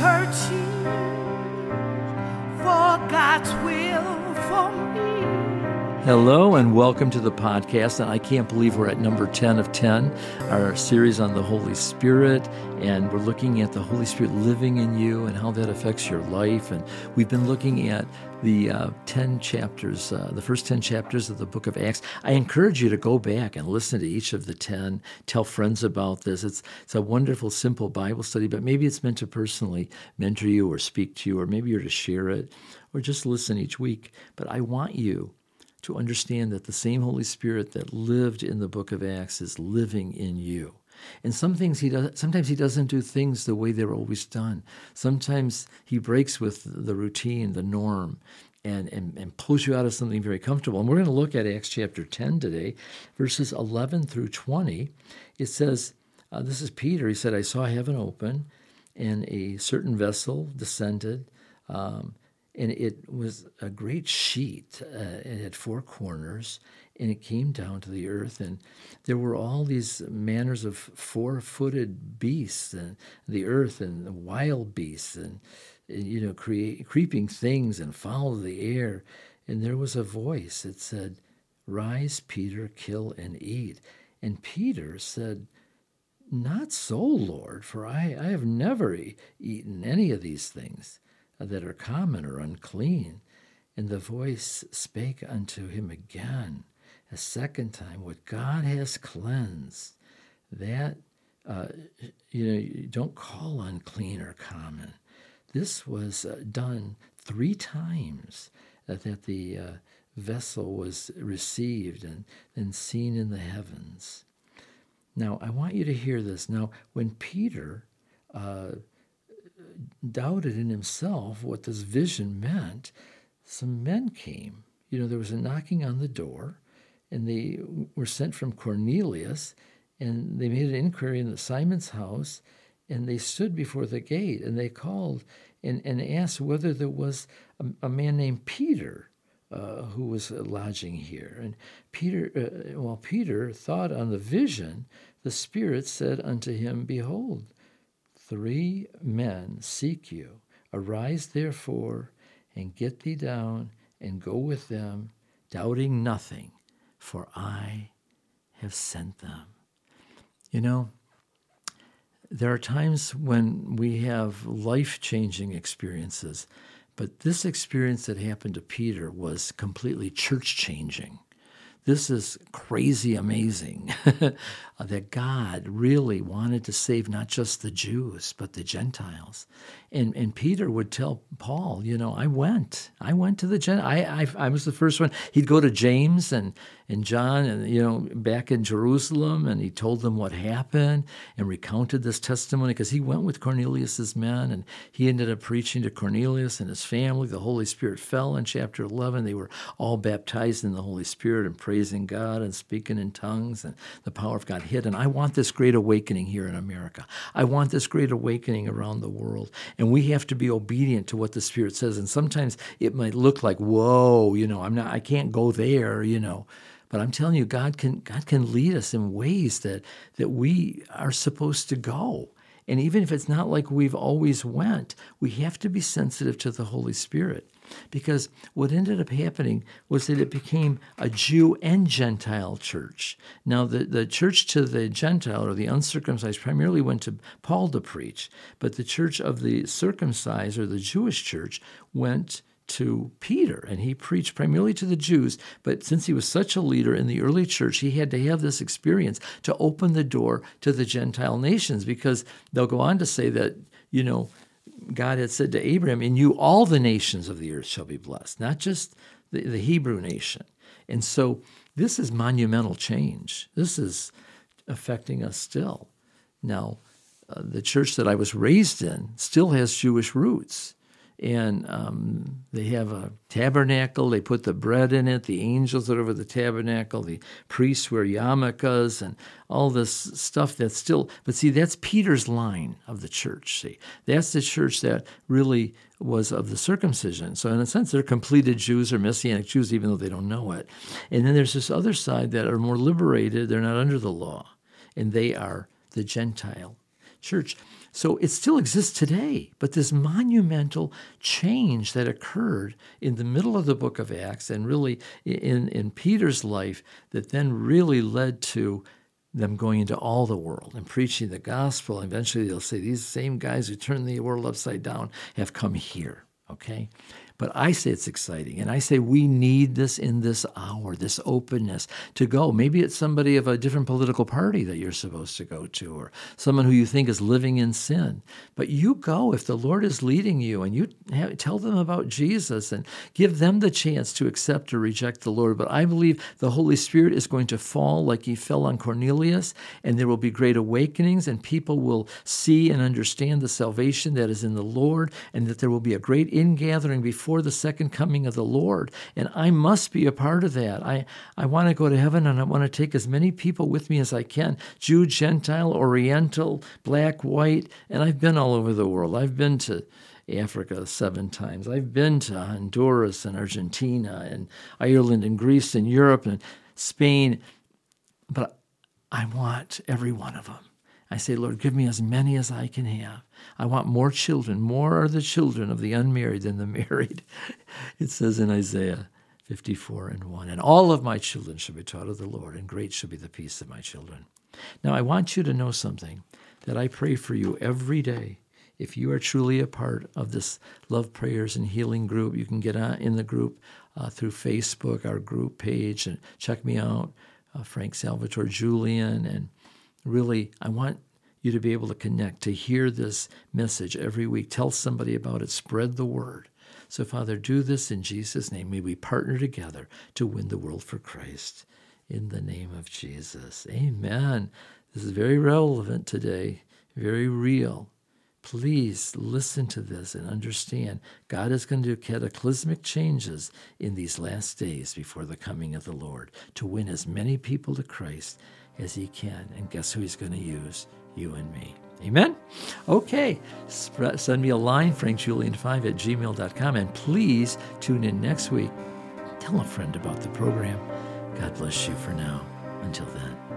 searching for Hello and welcome to the podcast. And I can't believe we're at number 10 of 10, our series on the Holy Spirit. And we're looking at the Holy Spirit living in you and how that affects your life. And we've been looking at the uh, 10 chapters, uh, the first 10 chapters of the book of Acts. I encourage you to go back and listen to each of the 10, tell friends about this. It's, it's a wonderful, simple Bible study, but maybe it's meant to personally mentor you or speak to you, or maybe you're to share it or just listen each week. But I want you to understand that the same Holy Spirit that lived in the book of Acts is living in you. And some things he does, sometimes he doesn't do things the way they're always done. Sometimes he breaks with the routine, the norm, and, and, and pulls you out of something very comfortable. And we're going to look at Acts chapter 10 today, verses 11 through 20. It says, uh, This is Peter. He said, I saw heaven open, and a certain vessel descended. Um, and it was a great sheet. Uh, it had four corners, and it came down to the earth. And there were all these manners of four-footed beasts, and the earth, and wild beasts, and, you know, cre- creeping things, and fowl of the air. And there was a voice that said, "Rise, Peter, kill and eat." And Peter said, "Not so, Lord, for I, I have never e- eaten any of these things." That are common or unclean. And the voice spake unto him again a second time, What God has cleansed, that uh, you know, you don't call unclean or common. This was uh, done three times uh, that the uh, vessel was received and then seen in the heavens. Now, I want you to hear this. Now, when Peter uh, doubted in himself what this vision meant, some men came. You know, there was a knocking on the door, and they were sent from Cornelius, and they made an inquiry in Simon's house, and they stood before the gate, and they called and, and asked whether there was a, a man named Peter. Uh, who was lodging here. And Peter, uh, while Peter thought on the vision, the Spirit said unto him, Behold, Three men seek you. Arise therefore and get thee down and go with them, doubting nothing, for I have sent them. You know, there are times when we have life changing experiences, but this experience that happened to Peter was completely church changing this is crazy amazing that God really wanted to save not just the Jews, but the Gentiles. And, and Peter would tell Paul, you know, I went. I went to the Gent. I, I, I was the first one. He'd go to James and, and John, and, you know, back in Jerusalem, and he told them what happened and recounted this testimony because he went with Cornelius's men and he ended up preaching to Cornelius and his family. The Holy Spirit fell in chapter 11. They were all baptized in the Holy Spirit and praising God and speaking in tongues, and the power of God hit. And I want this great awakening here in America. I want this great awakening around the world. And we have to be obedient to what the Spirit says. And sometimes it might look like, whoa, you know, I'm not, I can't go there, you know. But I'm telling you, God can God can lead us in ways that that we are supposed to go. And even if it's not like we've always went, we have to be sensitive to the Holy Spirit. Because what ended up happening was that it became a Jew and Gentile church. Now, the, the church to the Gentile or the uncircumcised primarily went to Paul to preach, but the church of the circumcised or the Jewish church went to Peter, and he preached primarily to the Jews. But since he was such a leader in the early church, he had to have this experience to open the door to the Gentile nations because they'll go on to say that, you know, God had said to Abraham, In you all the nations of the earth shall be blessed, not just the, the Hebrew nation. And so this is monumental change. This is affecting us still. Now, uh, the church that I was raised in still has Jewish roots and um, they have a tabernacle. They put the bread in it. The angels are over the tabernacle. The priests wear yarmulkes and all this stuff that's still. But see, that's Peter's line of the church. See, that's the church that really was of the circumcision. So in a sense, they're completed Jews or Messianic Jews, even though they don't know it. And then there's this other side that are more liberated. They're not under the law, and they are the Gentile church. So it still exists today, but this monumental change that occurred in the middle of the book of Acts and really in, in Peter's life that then really led to them going into all the world and preaching the gospel. Eventually they'll say, These same guys who turned the world upside down have come here. Okay? But I say it's exciting. And I say we need this in this hour, this openness to go. Maybe it's somebody of a different political party that you're supposed to go to, or someone who you think is living in sin. But you go if the Lord is leading you and you have, tell them about Jesus and give them the chance to accept or reject the Lord. But I believe the Holy Spirit is going to fall like he fell on Cornelius, and there will be great awakenings, and people will see and understand the salvation that is in the Lord, and that there will be a great ingathering before before the second coming of the Lord. And I must be a part of that. I, I want to go to heaven and I want to take as many people with me as I can Jew, Gentile, Oriental, black, white. And I've been all over the world. I've been to Africa seven times. I've been to Honduras and Argentina and Ireland and Greece and Europe and Spain. But I want every one of them. I say, Lord, give me as many as I can have. I want more children. More are the children of the unmarried than the married. It says in Isaiah 54 and 1. And all of my children shall be taught of the Lord, and great shall be the peace of my children. Now, I want you to know something that I pray for you every day. If you are truly a part of this Love Prayers and Healing group, you can get in the group uh, through Facebook, our group page, and check me out, uh, Frank Salvatore Julian, and really, I want you to be able to connect, to hear this message every week. Tell somebody about it, spread the word. So, Father, do this in Jesus' name. May we partner together to win the world for Christ. In the name of Jesus. Amen. This is very relevant today, very real. Please listen to this and understand God is going to do cataclysmic changes in these last days before the coming of the Lord to win as many people to Christ as he can. And guess who he's going to use? You and me. Amen? Okay. Send me a line, frankjulian5 at gmail.com. And please tune in next week. Tell a friend about the program. God bless you for now. Until then.